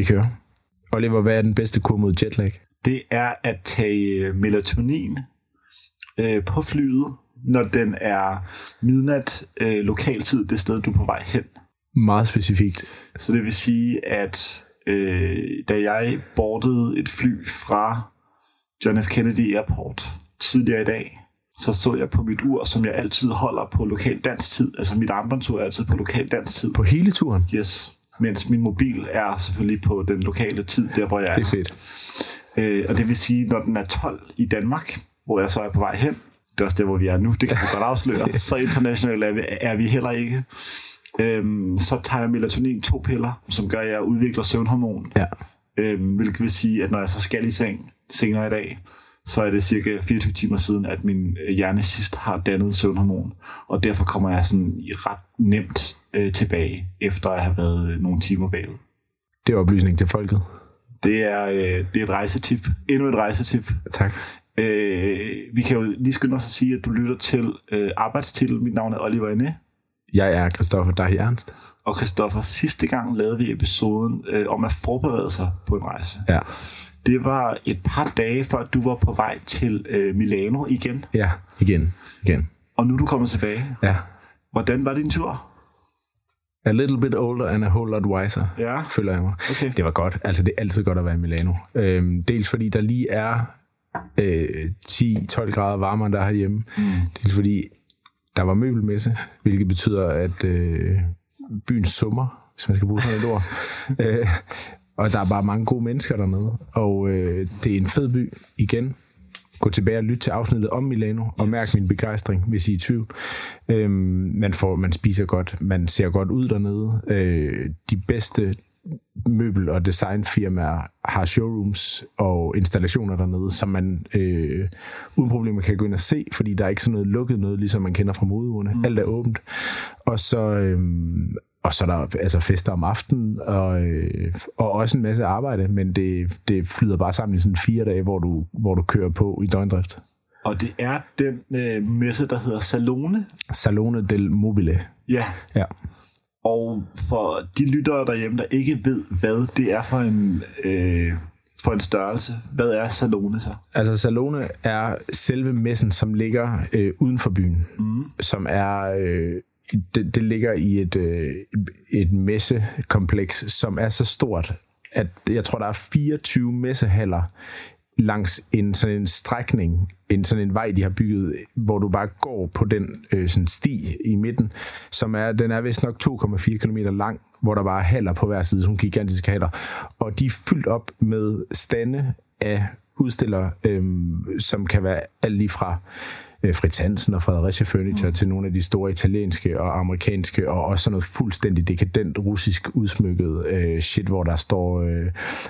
Vi kører. Oliver, hvad er den bedste kur mod jetlag? Det er at tage melatonin øh, på flyet, når den er midnat øh, lokaltid, det sted, du er på vej hen. Meget specifikt. Så det vil sige, at øh, da jeg boardede et fly fra John F. Kennedy Airport tidligere i dag, så så jeg på mit ur, som jeg altid holder på lokal dansk tid. Altså mit armbåndsur er altid på lokal dansk tid. På hele turen? Yes. Mens min mobil er selvfølgelig på den lokale tid, der hvor jeg er. Det er fedt. Øh, og det vil sige, når den er 12 i Danmark, hvor jeg så er på vej hen, det er også der, hvor vi er nu, det kan vi godt afsløre, så internationalt er vi, er vi heller ikke. Øhm, så tager jeg melatonin to piller, som gør, at jeg udvikler søvnhormon. Ja. Øhm, hvilket vil sige, at når jeg så skal i seng senere i dag, så er det cirka 24 timer siden, at min øh, hjerne sidst har dannet søvnhormon. Og derfor kommer jeg sådan ret nemt øh, tilbage, efter at have været nogle timer bagud. Det er oplysning til folket. Det er, øh, det er et rejsetip. Endnu et rejsetip. Tak. Øh, vi kan jo lige skynde os at sige, at du lytter til øh, arbejdstitel. Mit navn er Oliver Ene. Jeg er Christoffer Dahi Ernst. Og Christoffer, sidste gang lavede vi episoden øh, om at forberede sig på en rejse. Ja. Det var et par dage før du var på vej til øh, Milano igen. Ja, igen. Igen. Og nu er du kommet tilbage. Ja. Hvordan var din tur? A little bit older and a whole lot wiser, Ja. føler jeg mig. Okay. Det var godt. Altså, det er altid godt at være i Milano. Øhm, dels fordi der lige er øh, 10-12 grader varmere, end der er herhjemme. Mm. Dels fordi der var møbelmesse, hvilket betyder, at øh, byen summer, hvis man skal bruge sådan et ord. øh, og der er bare mange gode mennesker dernede. Og øh, det er en fed by igen. Gå tilbage og lytte til afsnittet om Milano, og mærk min begejstring, hvis I er i tvivl. Øhm, man, får, man spiser godt, man ser godt ud dernede. Øh, de bedste møbel- og designfirmaer har showrooms og installationer dernede, som man øh, uden problemer kan gå ind og se, fordi der er ikke sådan noget lukket noget, ligesom man kender fra modeurene. Mm. Alt er åbent. Og så, øh, og så er der altså fester om aftenen, og, øh, og også en masse arbejde, men det, det flyder bare sammen i sådan fire dage, hvor du, hvor du kører på i døgndrift. Og det er den øh, messe, der hedder Salone. Salone del Mobile. Ja. Ja. Og for de lyttere derhjemme, der ikke ved, hvad det er for en, øh, for en størrelse, hvad er Salone så? Altså Salone er selve messen, som ligger øh, uden for byen, mm. som er øh, det, det ligger i et øh, et messekompleks, som er så stort, at jeg tror der er 24 messehaller langs en sådan en strækning, en sådan en vej, de har bygget, hvor du bare går på den øh, sådan sti i midten, som er, den er vist nok 2,4 km lang, hvor der bare er haller på hver side, sådan gigantiske haller. Og de er fyldt op med stande af udstillere, øh, som kan være alt lige fra øh, Fritz Hansen og Fredericia Furniture mm. til nogle af de store italienske og amerikanske, og også sådan noget fuldstændig dekadent russisk udsmykket øh, shit, hvor der står øh,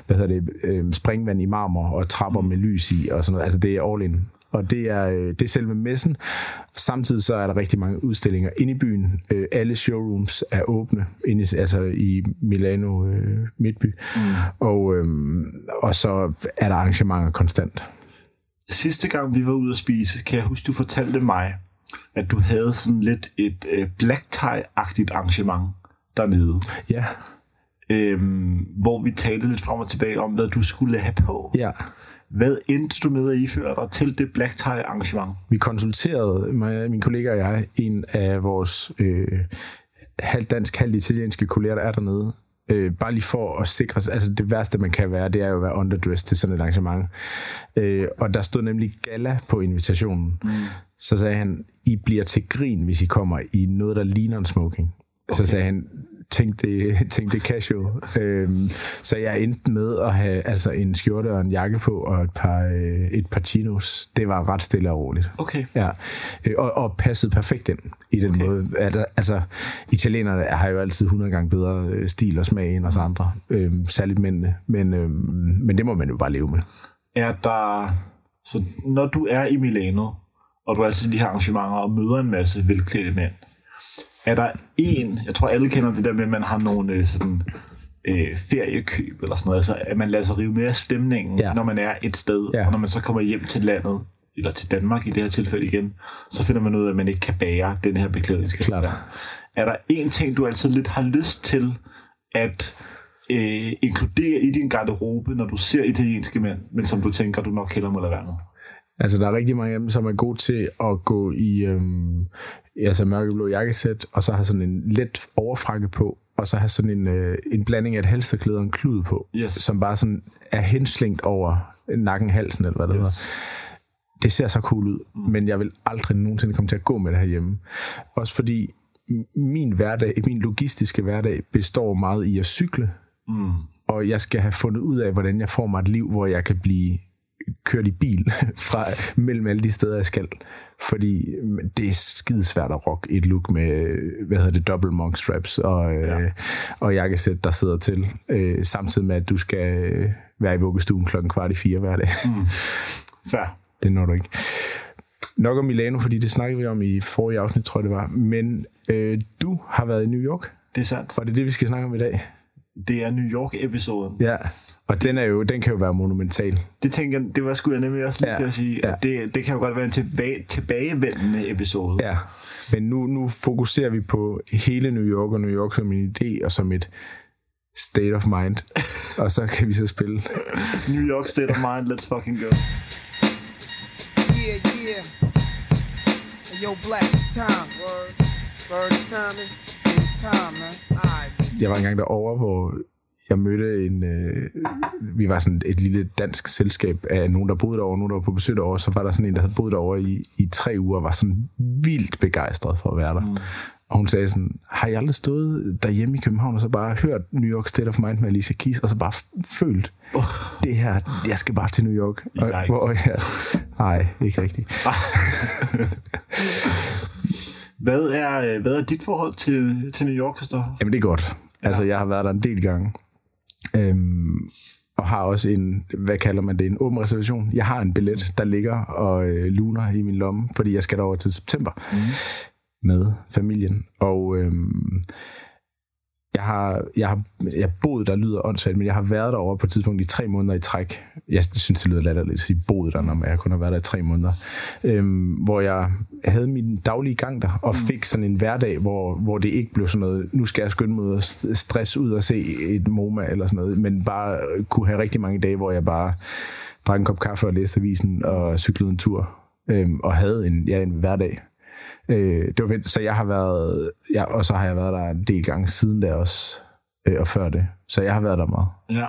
hvad hedder det, øh, springvand i marmor og trapper mm. med lys i, og sådan noget. Altså det er all in. Og det er, øh, det er selve messen. Samtidig så er der rigtig mange udstillinger inde i byen. Øh, alle showrooms er åbne, inde i, altså i Milano øh, Midtby. Mm. Og, øh, og så er der arrangementer konstant. Sidste gang vi var ude at spise, kan jeg huske, du fortalte mig, at du havde sådan lidt et øh, black tie-agtigt arrangement dernede. Ja, Øhm, hvor vi talte lidt frem og tilbage om, hvad du skulle have på. ja. Hvad endte du med at iføre dig til det black tie arrangement? Vi konsulterede, min kollega og jeg, en af vores øh, halvt dansk, halvt italienske kolleger, der er dernede. Øh, bare lige for at sikre os, altså det værste man kan være, det er jo at være underdressed til sådan et arrangement. Øh, og der stod nemlig gala på invitationen. Mm. Så sagde han, I bliver til grin, hvis I kommer i noget, der ligner en smoking. Okay. Så sagde han, tænk det, tænk det casual. Øhm, så jeg endte med at have altså en skjorte og en jakke på og et par, øh, et par chinos. Det var ret stille og roligt. Okay. Ja, øh, og, og passede perfekt ind i den okay. måde. At, altså, italienerne har jo altid 100 gange bedre øh, stil og smag end os andre. Øhm, særligt mændene. Men, øhm, men det må man jo bare leve med. Er der... Så når du er i Milano, og du er til de her arrangementer og møder en masse velklædte mænd, er der en, jeg tror alle kender det der med, at man har nogle øh, sådan, øh, feriekøb eller sådan noget, altså at man lader sig rive med af stemningen, Ja. når man er et sted, Ja. og når man så kommer hjem til landet, eller til Danmark i det her tilfælde igen, så finder man ud af, at man ikke kan bære den her beklædningsgenstand. Er der en ting, du altid lidt har lyst til at øh, inkludere i din garderobe, når du ser italienske mænd, men som du tænker, du nok hellere må lade være med? Altså, der er rigtig mange af dem, som er gode til at gå i øhm, altså mørkeblå jakkesæt, og så har sådan en let overfrakke på, og så har sådan en, øh, en blanding af et halsterklæde og en klud på, Yes. som bare sådan er henslængt over nakken, halsen, eller hvad det yes. hedder. Det ser så cool ud, mm. men jeg vil aldrig nogensinde komme til at gå med det herhjemme. Også fordi min hverdag, min logistiske hverdag består meget i at cykle, Mm. og jeg skal have fundet ud af, hvordan jeg får mig et liv, hvor jeg kan blive kørt i bil fra mellem alle de steder, jeg skal. Fordi mm, det er skidesvært at rocke et look med, hvad hedder det, double monk straps og, ja. øh, og jakkesæt, der sidder til. Øh, samtidig med, at du skal øh, være i vuggestuen klokken kvart i fire hver dag. Mm. Fair. Det når du ikke. Nok om Milano, fordi det snakkede vi om i forrige afsnit, tror jeg det var. Men øh, du har været i New York, Det er sandt. og det er det, vi skal snakke om i dag. Det er New York-episoden. Ja, og den, er jo, den kan jo være monumental. Det tænker jeg, det var sgu jeg nemlig også lige Ja, til at sige. ja. at Det, det kan jo godt være en tilbage, tilbagevendende episode. Ja, men nu, nu fokuserer vi på hele New York, og New York som en idé og som et state of mind. og så kan vi så spille. New York State of Mind, let's fucking go. Yeah, yeah. Hey, yo, Black, it's time. Word. It's timing. It's time, man. Alright. Jeg var engang derovre, hvor jeg mødte en... Øh, vi var sådan et lille dansk selskab af nogen, der boede derovre, nogen, der var på besøg derovre. Så var der sådan en, der havde boet derovre i, i tre uger, og var sådan vildt begejstret for at være der. Mm. Og hun sagde sådan, har I aldrig stået derhjemme i København, og så bare hørt New York State of Mind med Alicia Keys, og så bare følt, oh. det her, jeg skal bare til New York. Og, Yikes. hvor, ja, nej, ikke rigtigt. Hvad er, øh, hvad er dit forhold til, til New York, Christoffer? Jamen, det er godt. Ja. Altså, jeg har været der en del gange. Øhm, og har også en, hvad kalder man det, en åben reservation. Jeg har en billet, der ligger og øh, luner i min lomme, fordi jeg skal derover til september mm. med familien. Og øhm, jeg har, jeg har jeg boet der, lyder åndssvagt, men jeg har været derovre på et tidspunkt i tre måneder i træk. Jeg synes, det lyder latterligt at sige boet der, når jeg kun har været der i tre måneder. Øhm, hvor jeg havde min daglige gang der, og fik sådan en hverdag, hvor, hvor det ikke blev sådan noget, nu skal jeg skynde mig og st- stress ud og se et MoMA eller sådan noget, men bare kunne have rigtig mange dage, hvor jeg bare drak en kop kaffe og læste avisen og cyklede en tur. Øhm, og havde en, ja, en hverdag. Øh, det var fedt. Så jeg har været, ja, og så har jeg været der en del gange siden der også, øh, og før det. Så jeg har været der meget. Ja.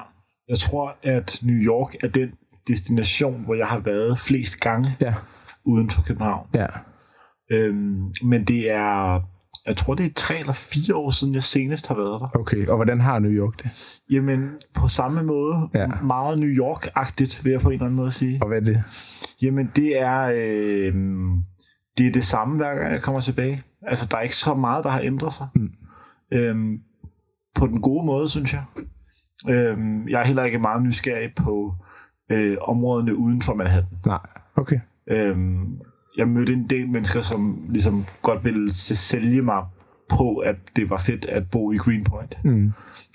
Jeg tror, at New York er den destination, hvor jeg har været flest gange Ja, uden for København. ja. Øhm, men det er, jeg tror, det er tre eller fire år siden, jeg senest har været der. Okay, og hvordan har New York det? Jamen, på samme måde, ja. meget New York-agtigt, vil jeg på en eller anden måde sige. Og hvad er det? Jamen, det er, øh, det er det samme, hver gang jeg kommer tilbage. Altså, der er ikke så meget, der har ændret sig. Mm. Øhm, på den gode måde, synes jeg. Øhm, jeg er heller ikke meget nysgerrig på øh, områderne uden for Manhattan. Nej, okay. Øhm, jeg mødte en del mennesker, som ligesom godt ville sælge mig på, at det var fedt at bo i Greenpoint. Mm.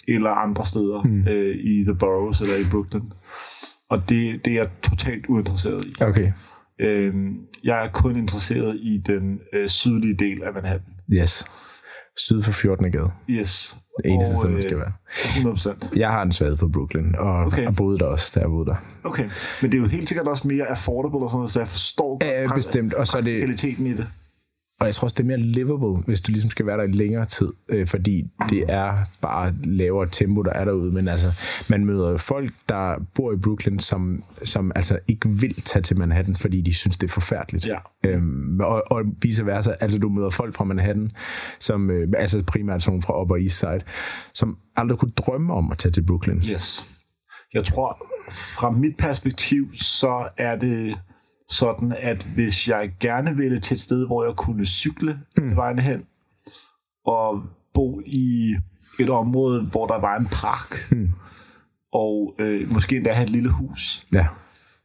Eller andre steder mm. øh, i The Boroughs eller i Brooklyn. Og det, det er jeg totalt uinteresseret i. Okay, Øhm, jeg er kun interesseret i den øh, sydlige del af Manhattan. yes. Syd for 14. gade. Yes. Det eneste Og, sted, man øh, skal være. 100%. Jeg har en svaghed for Brooklyn, og Okay. har boet der også, da jeg boede der. Okay. Men det er jo helt sikkert også mere affordable og sådan noget, så jeg forstår Ja, bestemt. Og så er det, i det. Og jeg tror også, det er mere livable, hvis du ligesom skal være der i længere tid, øh, fordi det er bare lavere tempo, der er derude. Men altså, man møder jo folk, der bor i Brooklyn, som, som altså ikke vil tage til Manhattan, fordi de synes, det er forfærdeligt. Ja. Øhm, og, og vice versa. Altså, du møder folk fra Manhattan, som, øh, altså primært sådan fra Upper East Side, som aldrig kunne drømme om at tage til Brooklyn. Yes. Jeg tror, fra mit perspektiv, så er det sådan, at hvis jeg gerne ville til et sted, hvor jeg kunne cykle mm. vejen hen, og bo i et område, hvor der var en park, mm. og øh, måske endda have et lille hus, Ja.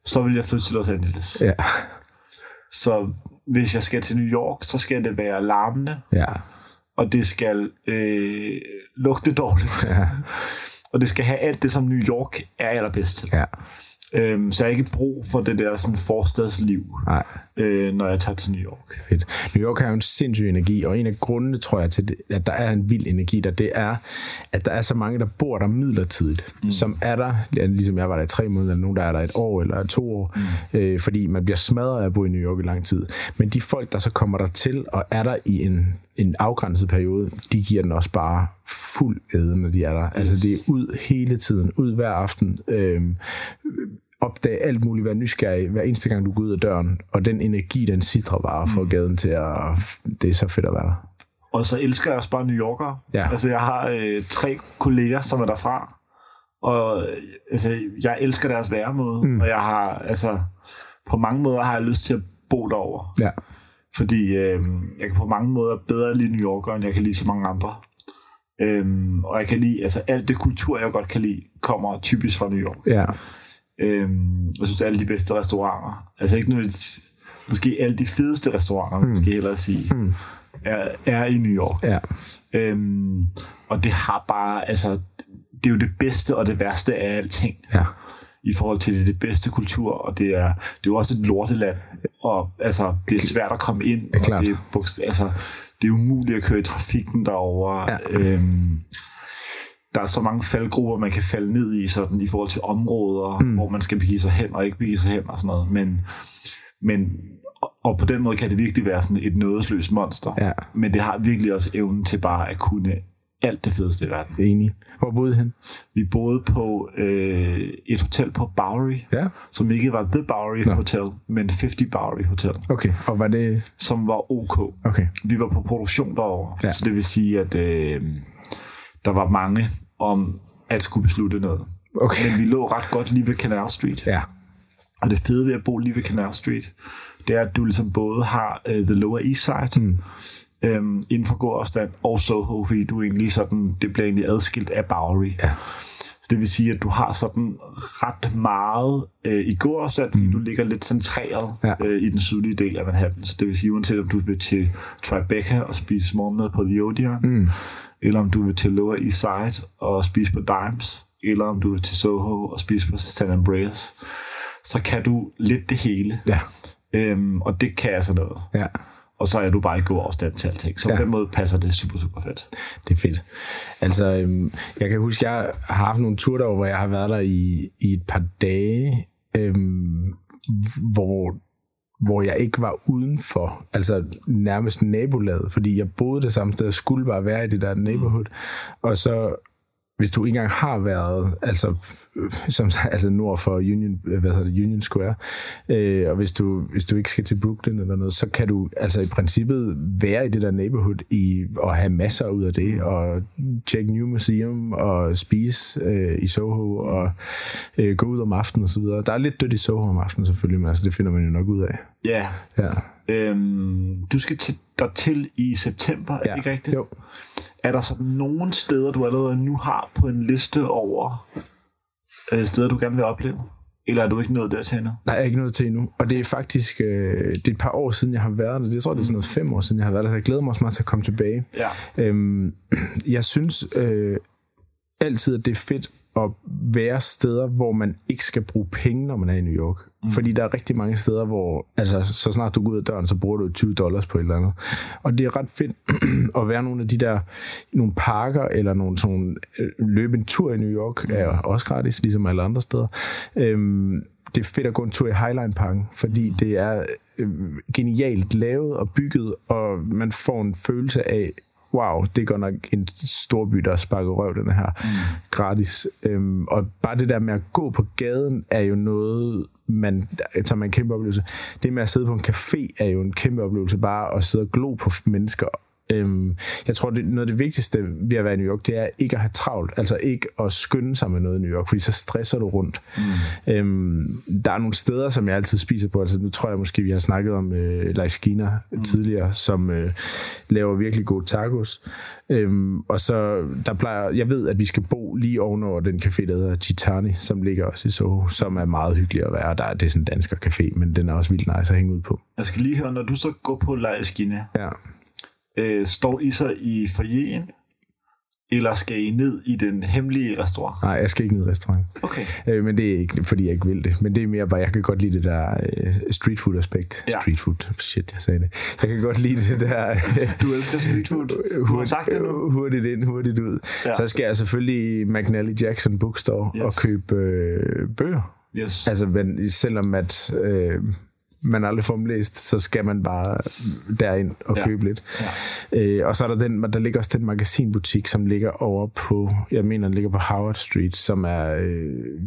så vil jeg flytte til Los Angeles. Ja. Så hvis jeg skal til New York, så skal det være larmende, Ja. og det skal øh, lugte dårligt. Ja. og det skal have alt det, som New York er allerbedst til. Ja. Øhm, så jeg har ikke brug for det der sådan forstadsliv, Nej. øh, når jeg tager til New York. Fedt. New York har jo en sindssyg energi, og en af grundene, tror jeg, til, det, at der er en vild energi der, det er, at der er så mange, der bor der midlertidigt, mm. som er der, ligesom jeg var der i tre måneder, eller nogen, der er der et år eller to år, mm. øh, fordi man bliver smadret af at bo i New York i lang tid. Men de folk, der så kommer der til og er der i en, en afgrænset periode, de giver den også bare fuld æde, når de er der. Yes. Altså det er ud hele tiden, ud hver aften. Øh, opdage alt muligt, være nysgerrig hver eneste gang, du går ud af døren, og den energi, den sidder bare for mm. gaden til at... Det er så fedt at være der. Og så elsker jeg også bare New Yorker. Ja. Altså, jeg har øh, tre kolleger, som er derfra, og altså, jeg elsker deres væremåde, mm. og jeg har, altså, på mange måder har jeg lyst til at bo derover. Ja. Fordi øh, jeg kan på mange måder bedre lide New Yorker, end jeg kan lide så mange andre. Øhm, og jeg kan lide, altså alt det kultur, jeg godt kan lide, kommer typisk fra New York. Ja. Øhm, jeg synes, alle de bedste restauranter, altså ikke nødvendigvis, måske alle de fedeste restauranter, mm. måske hellere sige, mm. er, er i New York. Ja. Øhm, og det har bare, altså, det er jo det bedste og det værste af alting. Ja. I forhold til det, det bedste kultur, og det er, det er jo også et lorteland. Og altså, det er svært at komme ind. Og det, er, altså, det er umuligt at køre i trafikken derovre. Ja. Øhm, der er så mange faldgrupper, man kan falde ned i, sådan, i forhold til områder, mm. hvor man skal begive sig hen og ikke begive sig hen og sådan noget. Men, men og- på den måde kan det virkelig være sådan et nådesløst monster. Ja. Men det har virkelig også evnen til bare at kunne alt det fedeste i verden. Enig. Hvor boede I hen? Vi boede på øh, et hotel på Bowery, Ja. som ikke var The Bowery Nå. Hotel, men 50 Bowery Hotel, Okay. Og var det... som var ok. Okay. Vi var på produktion derovre, Ja. så det vil sige, at øh, der var mange om at skulle beslutte noget. Okay. Men vi lå ret godt lige ved Canal Street. Ja. Og det fede ved at bo lige ved Canal Street, det er, at du ligesom både har uh, The Lower East Side, mm. Øhm, inden for god afstand, og Soho, fordi du egentlig sådan, det bliver egentlig adskilt af Bowery. Ja. Så det vil sige, at du har sådan ret meget øh, i god afstand, fordi mm. du ligger lidt centreret Ja. øh, i den sydlige del af Manhattan. Så det vil sige, uanset om du vil til Tribeca og spise morgenmad på The Odeon, mm. eller om du vil til Lower East Side og spise på Dimes, eller om du vil til Soho og spise på St. Andreas, så kan du lidt det hele. Ja. Øhm, og det kan altså noget. Ja. Og så er du bare i god afstand til alting. Så Ja. på den måde passer det super, super fedt. Det er fedt. Altså, øhm, jeg kan huske, jeg har haft nogle derovre, hvor jeg har været der i, i et par dage, øhm, hvor, hvor jeg ikke var udenfor, altså nærmest nabolaget, fordi jeg boede det samme sted, og skulle bare være i det der neighborhood. Og så hvis du ikke engang har været, altså, øh, som, altså nord for Union, øh, hvad hedder det, Union Square, øh, og hvis du, hvis du ikke skal til Brooklyn eller noget, så kan du altså i princippet være i det der neighborhood i, og have masser ud af det, og tjekke New Museum, og spise øh, i Soho, og øh, gå ud om aftenen og så videre. Der er lidt dødt i Soho om aftenen selvfølgelig, men altså, det finder man jo nok ud af. Ja. Ja, Øhm, du skal til, dertil i september, er ja. det ikke rigtigt? Jo. Er der så nogle steder, du allerede nu har på en liste over øh, steder, du gerne vil opleve? Eller er du ikke nået dertil endnu? Nej, jeg er ikke nået til endnu. Og det er faktisk øh, det er et par år siden, jeg har været der. Det jeg tror, det er sådan noget fem år siden, jeg har været der. Så jeg glæder mig også meget til at komme tilbage. Ja. Øhm, jeg synes øh, altid, at det er fedt at være steder, hvor man ikke skal bruge penge, når man er i New York. Mm. Fordi der er rigtig mange steder, hvor altså, så snart du går ud af døren, så bruger du 20 dollars på et eller andet. Og det er ret fedt at være nogle af de der nogle parker, eller nogle sådan, øh, løbe en tur i New York, mm. er også gratis, ligesom alle andre steder. Øhm, det er fedt at gå en tur i Highline Parken, fordi mm. det er øh, genialt lavet og bygget, og man får en følelse af, wow, det er godt nok en stor by, der sparker røv, den her mm. gratis. Øhm, og bare det der med at gå på gaden, er jo noget, man, som er en kæmpe oplevelse. Det med at sidde på en café, er jo en kæmpe oplevelse, bare at sidde og glo på mennesker. Øhm, jeg tror, det, noget af det vigtigste ved at være i New York, det er ikke at have travlt, altså ikke at skynde sig med noget i New York, fordi så stresser du rundt. Mm. Øhm, der er nogle steder, som jeg altid spiser på, altså nu tror jeg måske, vi har snakket om øh, La Esquina mm. tidligere, som øh, laver virkelig gode tacos. Øhm, og så, der plejer, jeg ved, at vi skal bo lige ovenover den café, der hedder Gitani, som ligger også i Soho, som er meget hyggelig at være. Der, er- det er sådan en dansker café, men den er også vildt nice at hænge ud på. Jeg skal lige høre, når du så går på La Esquina, Ja. Øh, står I så i foyeren? Eller skal I ned i den hemmelige restaurant? Nej, jeg skal ikke ned i restaurant. Okay. Øh, men det er ikke, fordi jeg ikke vil det. Men det er mere bare, jeg kan godt lide det der øh, street food aspekt. Ja. Street food. Shit, jeg sagde det. Jeg kan godt lide det der... Du elsker street food. Du har sagt det nu. Hurtigt ind, hurtigt ud. Ja. Så skal jeg selvfølgelig i McNally Jackson Bookstore yes. og købe øh, bøger. Yes. Altså, men selvom at øh, man aldrig får dem læst, så skal man bare derind og Ja. købe lidt. Ja. Øh, og så er der, den, der ligger også den magasinbutik, som ligger over på, jeg mener, den ligger på Howard Street, som er øh,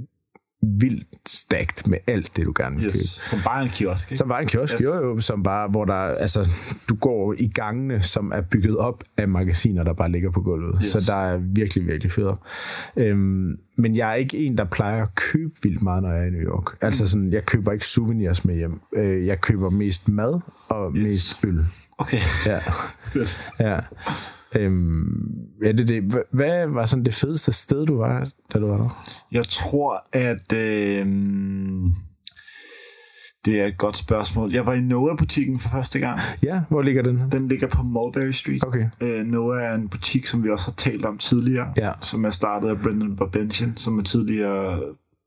vildt stacked med alt det, du gerne vil Yes. købe. Som bare en kiosk, ikke? Som bare en kiosk, Yes. jo, jo, som bare, hvor der, altså, du går i gangene, som er bygget op af magasiner, der bare ligger på gulvet. Yes. Så der er virkelig, virkelig fedt. Øhm, men jeg er ikke en, der plejer at købe vildt meget, når jeg er i New York. Altså sådan, jeg køber ikke souvenirs med hjem. Øh, jeg køber mest mad og Yes. mest øl. Okay. Ja. Ja. Øhm, ja, det, det. Hva- Hvad var sådan det fedeste sted, du var, da du var der? Jeg tror, at... Øh, det er et godt spørgsmål. Jeg var i Noah-butikken for første gang. Ja, hvor ligger den? Den ligger på Mulberry Street. Okay. Øh, Noah er en butik, som vi også har talt om tidligere, Ja. som er startet af Brendan Babenchen, som er tidligere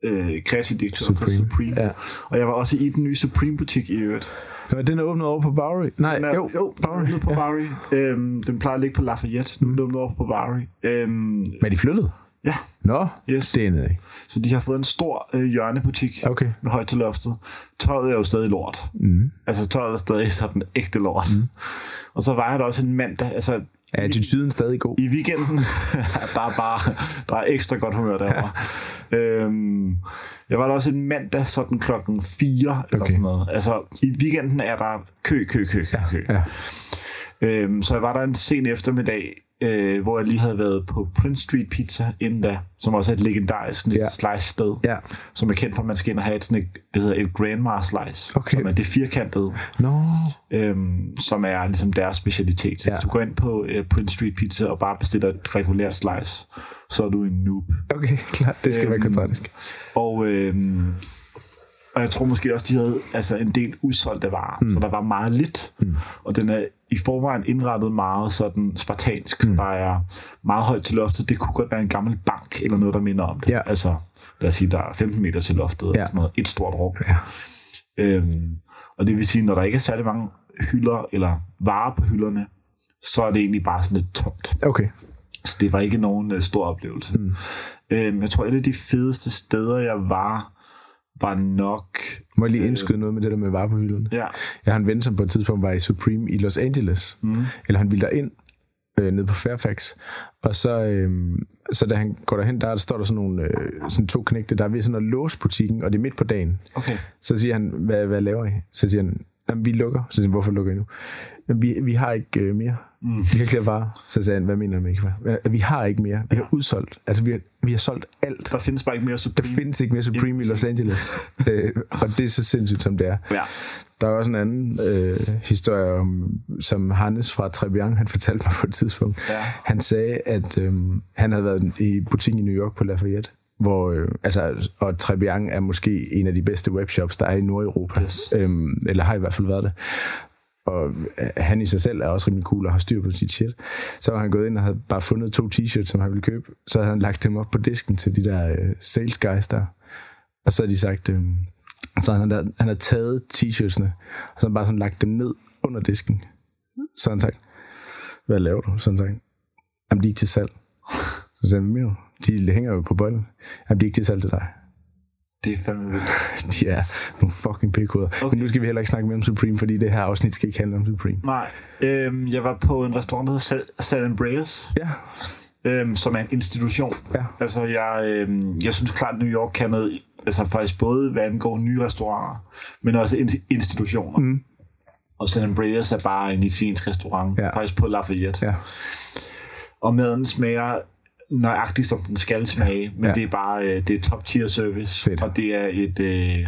øh, kreativ direktør for Supreme. Supreme. Ja. Og jeg var også i den nye Supreme-butik i øvrigt. Nå, den er åbnet over på Bowery. Nej, Den er, jo, jo Bowery. Bowery. på Ja. Bowery. Øhm, den plejer at ligge på Lafayette. Nu er den åbnet over på Bowery. Øhm, Men er de flyttet? ja, Nå, Yes. det er nede. ikke? så de har fået en stor øh, hjørnebutik Okay. med højt til loftet. Tøjet er jo stadig lort. Mm. Altså tøjet er stadig sådan ægte lort. Mm. Og så var der også en mandag. Altså, Er attituden stadig god? i weekenden, der er bare der er ekstra godt humør derovre. øhm, jeg var der også en mandag sådan klokken 4 eller Okay. sådan noget. Altså i weekenden er der kø, kø, kø, kø, kø. Ja. Øhm, så jeg var der en sen eftermiddag, øh, hvor jeg lige havde været på Prince Street Pizza inden da, som også er et legendarisk sådan et slice sted, Ja. som er kendt for, at man skal ind og have et, sådan et, det hedder et grandma slice, Okay. som er det firkantede, Nå. øhm, som er ligesom deres specialitet. Så Ja. hvis du går ind på øh, Prince Street Pizza og bare bestiller et regulært slice, så er du en noob. Okay, klart. Det skal Øhm, være kontratisk. Og, øhm, og jeg tror måske også, de havde altså, en del udsolgte varer, mm. så der var meget lidt. Mm. Og den er i forvejen indrettet meget sådan spartansk, mm. så der er meget højt til loftet. Det kunne godt være en gammel bank eller noget, der minder om det. Ja. Altså, lad os sige, der er 15 meter til loftet. Ja. sådan noget, et stort rum. Ja. Øhm, og det vil sige, når der ikke er særlig mange hylder eller varer på hylderne, så er det egentlig bare sådan lidt tomt. Okay. Så det var ikke nogen uh, stor oplevelse. Mm. Øhm, jeg tror, et af de fedeste steder, jeg var, var nok... Må jeg lige indskyde noget med det der med varer på? Ja, Jeg har en ven, som på et tidspunkt var i Supreme i Los Angeles. Mm. Eller han ville derind øh, nede på Fairfax. Og så, øh, så da han går derhen, der står der sådan, nogle, øh, sådan to knægte, der er ved sådan at låse butikken, og det er midt på dagen. okay. Så siger han, hvad, hvad laver I? Så siger han, Jamen, vi lukker. Så siger han, hvorfor lukker I nu? Jamen, vi, vi har ikke øh, mere. Mm. Har ikke flere varer. Så sagde han, hvad mener du med ikke? Vi har ikke mere. Vi har udsolgt. Altså, vi har, vi har solgt alt. Der findes bare ikke mere Der Supreme. findes ikke mere Supreme i Los Angeles. øh, og det er så sindssygt, som det er. Ja. Der er også en anden øh, historie, om, som Hannes fra Trebian, han fortalte mig på et tidspunkt. Ja. Han sagde, at øh, han havde været i butikken i New York på Lafayette, hvor, øh, altså, og Trebian er måske en af de bedste webshops, der er i Nordeuropa. Yes. Øhm, eller har i hvert fald været det. Og øh, han i sig selv er også rimelig cool og har styr på sit shit. Så var han gået ind og havde bare fundet to t-shirts, som han ville købe. Så havde han lagt dem op på disken til de der øh, sales guys der. Og så havde de sagt, øh, så han havde, han havde taget t-shirtsene, og så havde han bare sådan lagt dem ned under disken. Så havde han sagt, hvad laver du? Så havde han sagt, jamen de er ikke til salg. Så sagde han. De hænger jo på bolden. Jamen de er ikke til salg til dig. Det er fandme vildt. De er nogle fucking pikhoveder. Okay. Men nu skal vi heller ikke snakke mere om Supreme, fordi det her afsnit skal ikke handle om Supreme. Nej. Øhm, jeg var på en restaurant, der hedder Sal Andreas, Ja, øhm, som er en institution. ja. Altså, jeg, øhm, jeg synes klart, at New York kan noget, altså faktisk både hvad angår nye restauranter, men også in- institutioner. Mm. Og San Andreas er bare en italiensk restaurant, Ja. faktisk på Lafayette. Ja. Og maden smager nøjagtigt, som den skal smage, men Ja. det er bare øh, det er top tier service, Fedt. og det er et... Øh,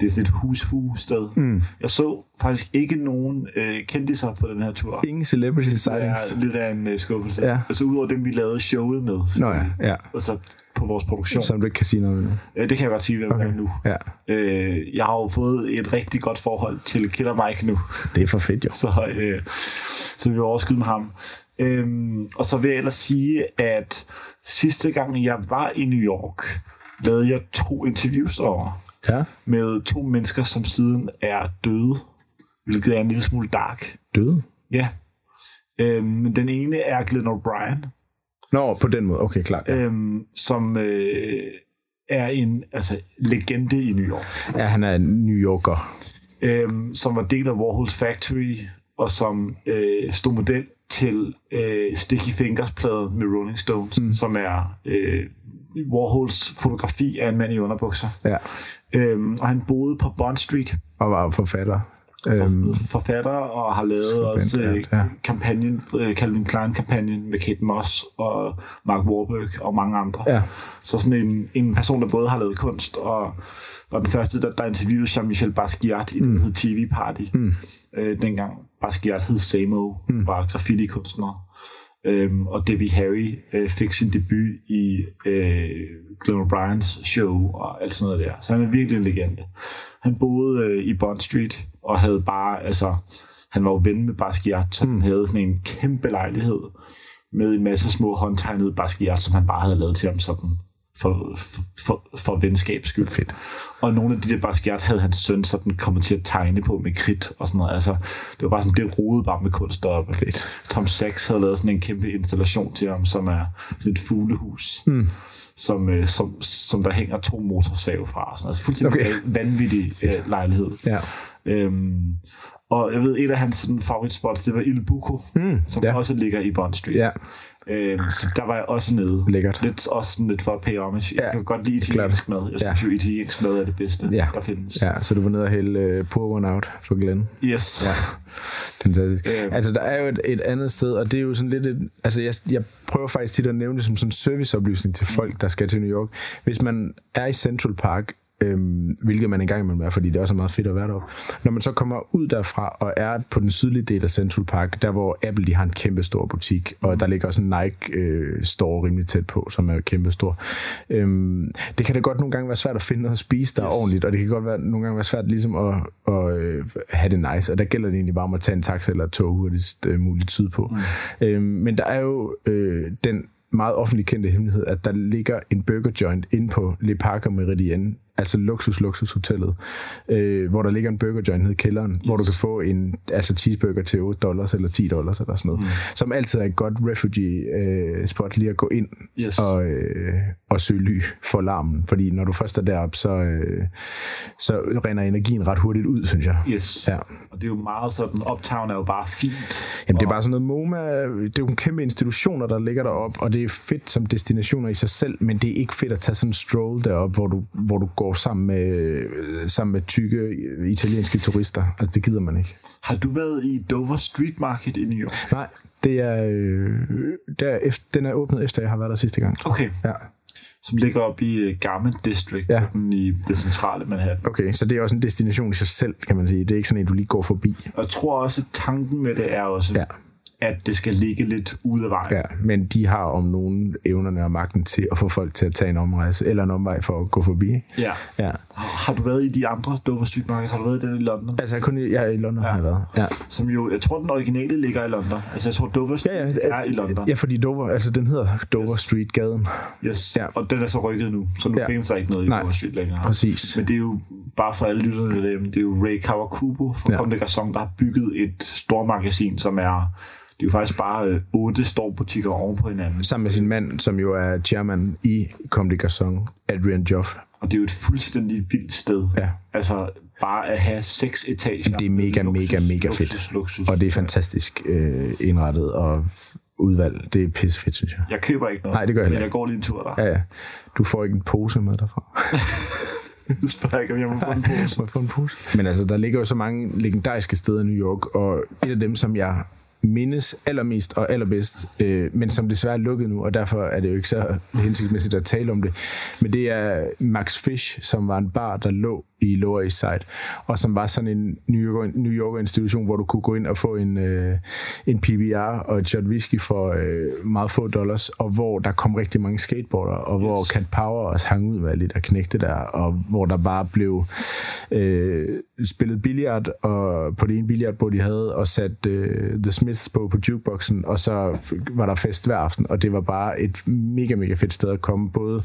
det er sådan et hus sted. Mm. Jeg så faktisk ikke nogen øh, kendiser på den her tur. Ingen celebrity sightings. er lidt af en øh, skuffelse. Ja. Altså udover dem, vi lavede showet med. Nå ja, ja. Altså på vores produktion. Som du ikke kan sige noget nu. Øh, det kan jeg godt sige, hvem okay. er nu. Ja, Øh, jeg har jo fået et rigtig godt forhold til Killer Mike nu, det er for fedt jo. så, øh, så vi var overskyde med ham. Øhm, og så vil jeg ellers sige, at sidste gang jeg var i New York, lavede jeg to interviews over Ja. med to mennesker, som siden er døde, hvilket er en lille smule dark. Døde? Ja. Øhm, men den ene er Glenn O'Brien, Nå, på den måde. Okay, klart. Ja. øhm, som øh, er en altså, legende i New York. ja, han er en New Yorker. øhm, som var del af Warhols Factory, og som øh, stod model til øh, Sticky Fingers-pladen med Rolling Stones, mm. som er øh, Warhols fotografi af en mand i underbukser. Ja. Øhm, og han boede på Bond Street, Og var forfatter. for, Øhm, forfatter, og har lavet Skribent, også øh, ja. kampagnen, øh, Calvin Klein-kampagnen med Kate Moss og Mark Wahlberg og mange andre. ja. Så sådan en, en person, der både har lavet kunst, og var den første, der, der interviewede Jean-Michel Basquiat i den, der hed TV Party. Mm. Øh, dengang Basquiat hed Samo, mm. var graffiti-kunstner. Øhm, og Debbie Harry øh, fik sin debut i øh, Glenn O'Briens show og alt sådan noget der. Så han er virkelig en legende. Han boede øh, i Bond Street og havde bare, altså, han var jo ven med Basquiat, så mm. han havde sådan en kæmpe lejlighed med en masse små håndtegnede Basquiat, som han bare havde lavet til ham sådan for, for, for venskabs skyld. Fedt. Og nogle af de der Basquiat havde hans søn sådan kommet til at tegne på med kridt og sådan noget. Altså, det var bare sådan, det rodede bare med kunst deroppe. Fedt. Tom Sachs havde lavet sådan en kæmpe installation til ham, som er sådan et fuglehus. Mm. Som, øh, som, som der hænger to motorsave fra. Sådan. Altså fuldstændig Okay. vanvittig øh, lejlighed. Ja. Øhm, og jeg ved, et af hans sådan, favoritspots, det var Il Buco, mm, som ja. også ligger i Bond Street. Ja. Øhm, så der var jeg også nede. Lækkert. Lidt, også sådan lidt for at pay homage. Jeg Ja, kan godt lide italiensk mad. Jeg Ja. synes jo, italiensk mad er det bedste, Ja. der findes. ja, så du var nede og hælde uh, Pour One Out for Glenn. Yes. Ja. Fantastisk. Øhm. Altså, der er jo et, et andet sted, og det er jo sådan lidt et, altså, jeg, jeg prøver faktisk tit at nævne det som sådan en serviceoplysning til folk, der skal til New York. Hvis man er i Central Park, øhm, hvilket man engang imellem er, fordi det også er meget fedt at være deroppe. Når man så kommer ud derfra og er på den sydlige del af Central Park, der hvor Apple de har en kæmpe stor butik, og der ligger også en Nike øh, store rimelig tæt på, som er kæmpe stor. Øhm, det kan da godt nogle gange være svært at finde noget at spise der yes. ordentligt, og det kan godt være, nogle gange være svært ligesom at, at øh, have det nice, og der gælder det egentlig bare om at tage en taxa eller et tog hurtigst øh, muligt sydpå. Mm. Øhm, men der er jo øh, den meget offentlig kendte hemmelighed, at der ligger en burger joint inde på Le Parker Meridian, altså luksus luksus hotellet, øh, hvor der ligger en burger joint nede i kælderen, yes. hvor du kan få en altså cheeseburger til 8 dollars eller 10 dollars eller sådan noget, mm. som altid er et godt refugee øh, spot lige at gå ind Yes. og, øh, og søge ly for larmen, fordi når du først er deroppe, så, øh, så render energien ret hurtigt ud, synes jeg. Yes. Ja. Og det er jo meget sådan, Uptown er jo bare fint. Jamen, det er bare sådan noget MoMA, det er jo en kæmpe institutioner, der ligger deroppe, og det er fedt som destinationer i sig selv, men det er ikke fedt at tage sådan en stroll derop, hvor du, hvor du går sammen med, øh, sammen med tykke øh, italienske turister. Altså, det gider man ikke. Har du været i Dover Street Market i New York? Nej, det er, øh, der er efter, den er åbnet efter, jeg har været der sidste gang. Okay. Ja, Som ligger oppe i uh, Garment District, Ja. sådan i det centrale Manhattan. okay, så det er også en destination i sig selv, kan man sige. Det er ikke sådan en, du lige går forbi. Og jeg tror også, at tanken med det er også, ja. At det skal ligge lidt ude af vejen. Ja, men de har om nogen evnerne og magten til at få folk til at tage en omrejse, eller en omvej for at gå forbi. ja. Ja. Har du været i de andre Dover Street Market? Har du været i den i London? Altså, kun i, jeg er i London, ja. har jeg været. Ja. Som jo, jeg tror, den originale ligger i London. Altså, jeg tror, Dover Street Ja, ja, er i London. Ja, fordi Dover, altså den hedder Dover Street gaden. Yes. Ja. Ja. Og den er så rykket nu, så nu Ja. ja. findes der ikke noget i Nej. Dover Street længere. Præcis. Men det er jo, bare for alle lytterne, det er- det er jo Ray Kawakubo fra Ja. ja. Comme der har bygget et stormagasin, som er, det er jo faktisk bare øh, otte storbutikker oven på hinanden. Sammen med sin mand, som jo er chairman i Comme des Garçons, Adrian Joff. Og det er jo et fuldstændig vildt sted. Ja. Altså, bare at have seks etager. Det er mega, Luksus, mega, mega luksus, fedt. Luksus. Og det er fantastisk øh, indrettet og udvalg. Det er pissefedt, synes jeg. Jeg køber ikke noget, Nej, det gør jeg men jeg går lige en tur der. Ja, ja. Du får ikke en pose med derfra. Du spørger ikke, om jeg må få en pose. Må jeg få en pose? Men altså, der ligger jo så mange legendariske steder i New York, og et af dem, som jeg mindes allermest og allerbedst, øh, men som desværre er lukket nu, og derfor er det jo ikke så hensigtsmæssigt at tale om det. Men det er Max Fish, som var en bar, der lå i Lower East Side, og som var sådan en New Yorker, New Yorker institution, hvor du kunne gå ind og få en, øh, en PBR og et shot whisky for øh, meget få dollars, og hvor der kom rigtig mange skateboarder, og hvor Cat Power også hang ud med lidt af knægte der, og hvor der bare blev øh, spillet billiard og på det ene billiardbord, de havde, og sat øh, The Smiths på på jukeboxen, og så var der fest hver aften, og det var bare et mega, mega fedt sted at komme, både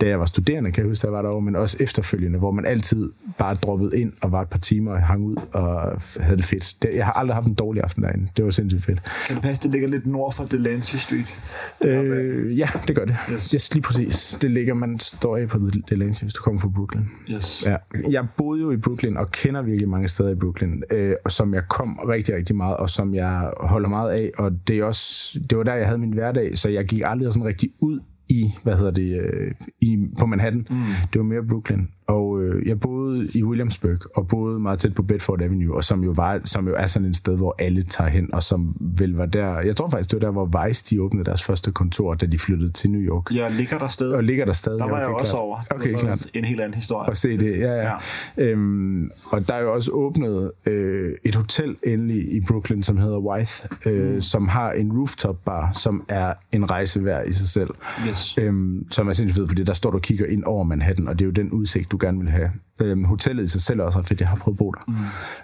da jeg var studerende, kan jeg huske, der var derovre, men også efterfølgende, hvor man altid bare droppede ind og var et par timer og hang ud og havde det fedt. Det, jeg har aldrig haft en dårlig aften derinde. Det var sindssygt fedt. Kan det passe, det ligger lidt nord for Delancey Street? Øh, ja, det gør det. Yes. Yes. lige præcis. Det ligger, man står af på Delancey, hvis du kommer fra Brooklyn. Yes. Ja. Jeg boede jo i Brooklyn og kender virkelig mange steder i Brooklyn, øh, og som jeg kom rigtig, rigtig meget, og som jeg holder meget af. Og det, er også, det var der, jeg havde min hverdag, så jeg gik aldrig sådan rigtig ud i, hvad hedder det, øh, i, på Manhattan. Mm. Det var mere Brooklyn. Og øh, jeg boede i Williamsburg, og boede meget tæt på Bedford Avenue, og som jo, var, som jo er sådan et sted, hvor alle tager hen, og som vel var der, jeg tror faktisk, det var der, hvor Vice, de åbnede deres første kontor, da de flyttede til New York. Jeg ligger der stadig. Og ligger der stadig. Der var jeg okay, også klart. over. Det Okay, var klart en helt anden historie. og se det. Ja, ja. Ja. ja. Øhm, og der er jo også åbnet øh, et hotel endelig i Brooklyn, som hedder Wythe, øh, mm. som har en rooftop bar, som er en rejse værd i sig selv. Yes. Øhm, som er sindssygt fed, fordi der står du og kigger ind over Manhattan, og det er jo den udsigt, du gerne vil have. Øhm, hotellet i sig selv er også ret fedt, jeg har prøvet at bo der.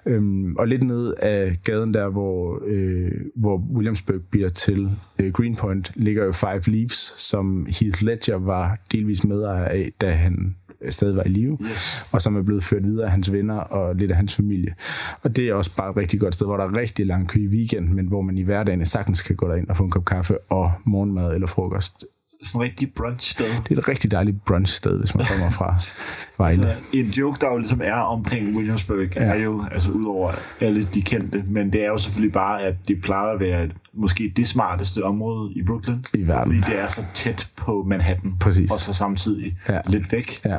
Mm. Øhm, og lidt ned af gaden der, hvor, øh, hvor Williamsburg bliver til øh, Greenpoint, ligger jo Five Leaves, som Heath Ledger var delvis medejer af, da han øh, stadig var i live, Yes. og som er blevet ført videre af hans venner og lidt af hans familie. Og det er også bare et rigtig godt sted, hvor der er rigtig lang kø i weekend, men hvor man i hverdagen sagtens kan gå derind og få en kop kaffe og morgenmad eller frokost. Sådan en rigtig brunch sted. Det er et rigtig dejligt brunchsted, hvis man kommer fra Vejle. Så en joke, der jo ligesom er omkring Williamsburg, ja. er jo, altså udover alle de kendte, men det er jo selvfølgelig bare, at det plejer at være et, måske det smarteste område i Brooklyn. I verden. Fordi det er så tæt på Manhattan. Præcis. Og så samtidig Ja. lidt væk. Ja.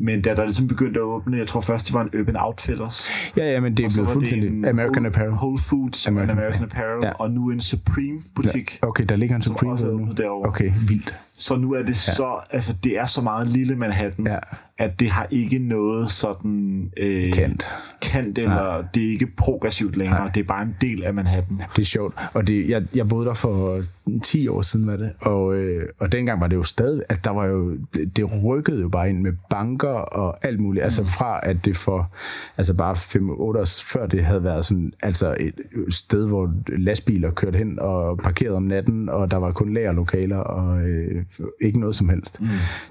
Men da der ligesom begyndte at åbne, jeg tror først, det var en Urban Outfitters. Ja, ja, men det er blevet fuldstændig en American Apparel. Whole Foods American American, American Apparel, Ja. og nu en Supreme butik. Okay, der ligger en Supreme også nu. derovre. Okay, vildt. Så nu er det så, altså det er så meget lille Manhattan, Ja. At det har ikke noget sådan øh, Kant. kant eller det er ikke progressivt længere. Nej. Det er bare en del af Manhattan. Det er sjovt. Og det, jeg, jeg boede der for 10 år siden, var det. Og, øh, og dengang var det jo stadig, at der var jo, det, det rykkede jo bare ind med banker og alt muligt. Altså fra, at det for, altså bare 5-8 år før det havde været sådan, altså et sted, hvor lastbiler kørte hen og parkerede om natten, og der var kun lagerlokaler og øh, ikke noget som helst, mm.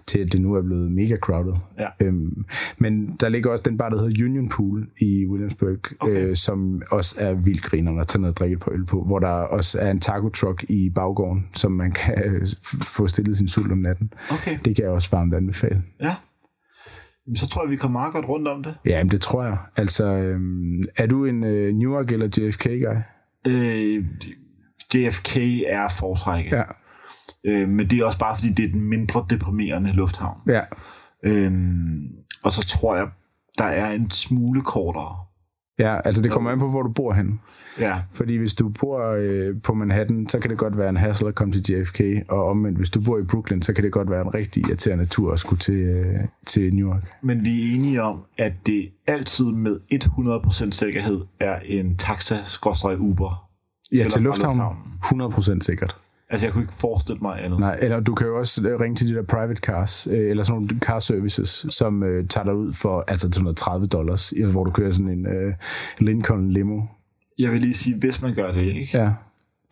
til at det nu er blevet mega crowded. Ja. Øhm, men der ligger også den bar, der hedder Union Pool i Williamsburg, Okay. øh, som også er vildt griner at tage ned og drikke par øl på, hvor der også er en taco truck i baggården, som man kan øh, få stillet sin sult om natten. Okay. Det kan jeg også varmt anbefale. Ja. Jamen, så tror jeg, vi kommer meget godt rundt om det. Ja, men det tror jeg. Altså, øhm, er du en øh, New York eller JFK-guy? Øh, JFK er foretrækket. Ja. Øh, men det er også bare, fordi det er den mindre deprimerende lufthavn. Ja. Øhm, og så tror jeg, der er en smule kortere. Ja, altså det kommer an på, hvor du bor hen. Ja, Fordi hvis du bor øh, på Manhattan, så kan det godt være en hassle at komme til JFK, og omvendt, hvis du bor i Brooklyn, så kan det godt være en rigtig irriterende tur at skulle til, øh, til New York. men vi er enige om, at det altid med 100% sikkerhed er en taxa-uber. Ja, Eller til fra lufthavnen. 100% sikkert. Altså, jeg kunne ikke forestille mig andet. Nej, eller du kan jo også ringe til de der private cars, øh, eller sådan nogle car services, som øh, tager dig ud for altså 230 dollars, hvor du kører sådan en øh, Lincoln limo. Jeg vil lige sige, hvis man gør det, ikke? Ja,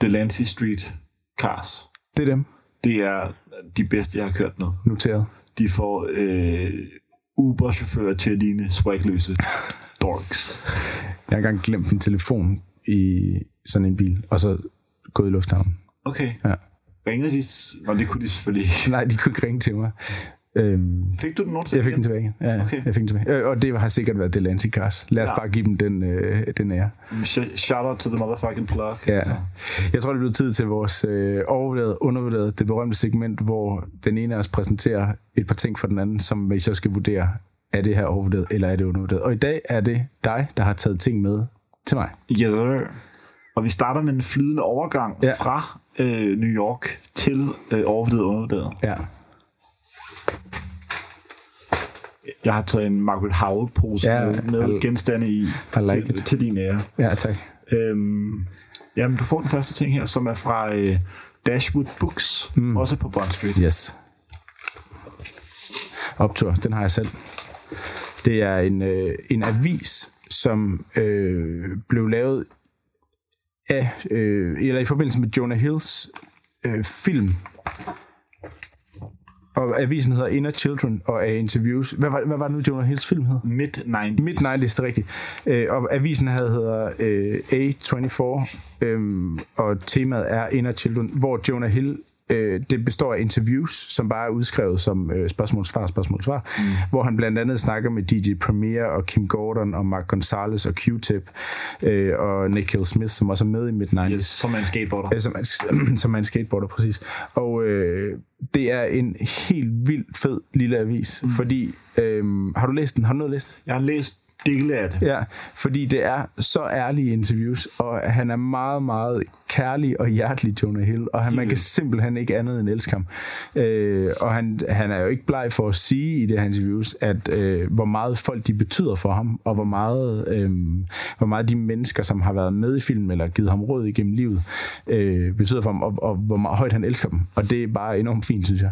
Delancey Street Cars. det er dem. Det er de bedste, jeg har kørt med. Noteret. De får øh, Uber-chauffører til at ligne swagløse dorks. Jeg har engang glemt min telefon i sådan en bil, og så gået i lufthavnen. Okay. Ja. Ringede de? Nå, det kunne de selvfølgelig ikke. Nej, de kunne ikke ringe til mig. Øhm, Fik du den nogensinde? jeg fik den tilbage. Ja, Okay. jeg fik den tilbage. Øh, Og det har sikkert været Delancey Cars. Lad os Ja. bare give dem den, øh, den ære. Sh- Shout out to the motherfucking plug. Ja. Jeg tror, det bliver tid til vores øh, overvurderet, undervurderet, det berømte segment, hvor den ene af os præsenterer et par ting for den anden, som vi så skal vurdere, er det her overvurderet, eller er det undervurderet. Og i dag er det dig, der har taget ting med til mig. Yes, sir. Og vi starter med en flydende overgang Ja. fra øh, New York til øh, overvurderet og undervurderet. Ja. Jeg har taget en Margaret Howell-pose Ja, med, med I- genstande i I like til, it. til din ære. Ja, tak. Øhm, jamen, du får den første ting her, som er fra øh, Dashwood Books, mm. også på Bond Street. Yes. Optur, den har jeg selv. Det er en, øh, en avis, som øh, blev lavet af, øh, eller i forbindelse med Jonah Hills øh, film. Og avisen hedder Inner Children, og er interviews. Hvad var, hvad var det nu, Jonah Hills film hed? Mid-90s. Mid-90s, det er rigtigt. Øh, og avisen havde hedder øh, A24, øh, og temaet er Inner Children, hvor Jonah Hill, øh, det består af interviews, som bare er udskrevet som øh, spørgsmål-svar, spørgsmål-svar, mm. hvor han blandt andet snakker med DJ Premier og Kim Gordon og Mark Gonzalez og Q-Tip øh, og Nikhil Smith, som også er med i Mid-90s. Yes, som er en skateboarder. Øh, som, er, som er en skateboarder, præcis. Og øh, det er en helt vildt fed lille avis, mm. fordi... Øh, har du læst den? Har du nået at læse den? Jeg har læst dele af det. Ja, fordi det er så ærlige interviews, og han er meget, meget kærlig og hjertelig, Jonah Hill, og han, man kan simpelthen ikke andet end elske ham. Øh, og han, han er jo ikke bleg for at sige i det her interviews, at øh, hvor meget folk de betyder for ham, og hvor meget, øh, hvor meget de mennesker, som har været med i filmen, eller givet ham råd igennem livet, øh, betyder for ham, og, og hvor meget højt han elsker dem. Og det er bare enormt fint, synes jeg.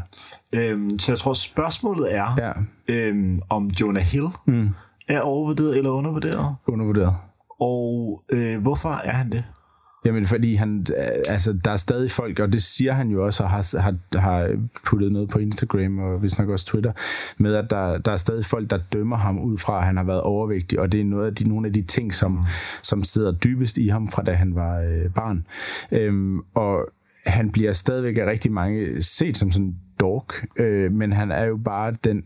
Øhm, så jeg tror, spørgsmålet er, Ja, øhm, om Jonah Hill mm. Er overvurderet eller undervurderet, undervurderet. og øh, hvorfor er han det? Jamen, fordi han, øh, altså, der er stadig folk, og det siger han jo også, og har, har, har puttet noget på Instagram, og hvis nok også Twitter, med at der, der er stadig folk, der dømmer ham ud fra, at han har været overvægtig, og det er noget af de, nogle af de ting, som, mm. som sidder dybest i ham, fra da han var øh, barn. Øhm, og han bliver stadigvæk af rigtig mange set som sådan dork, øh, men han er jo bare den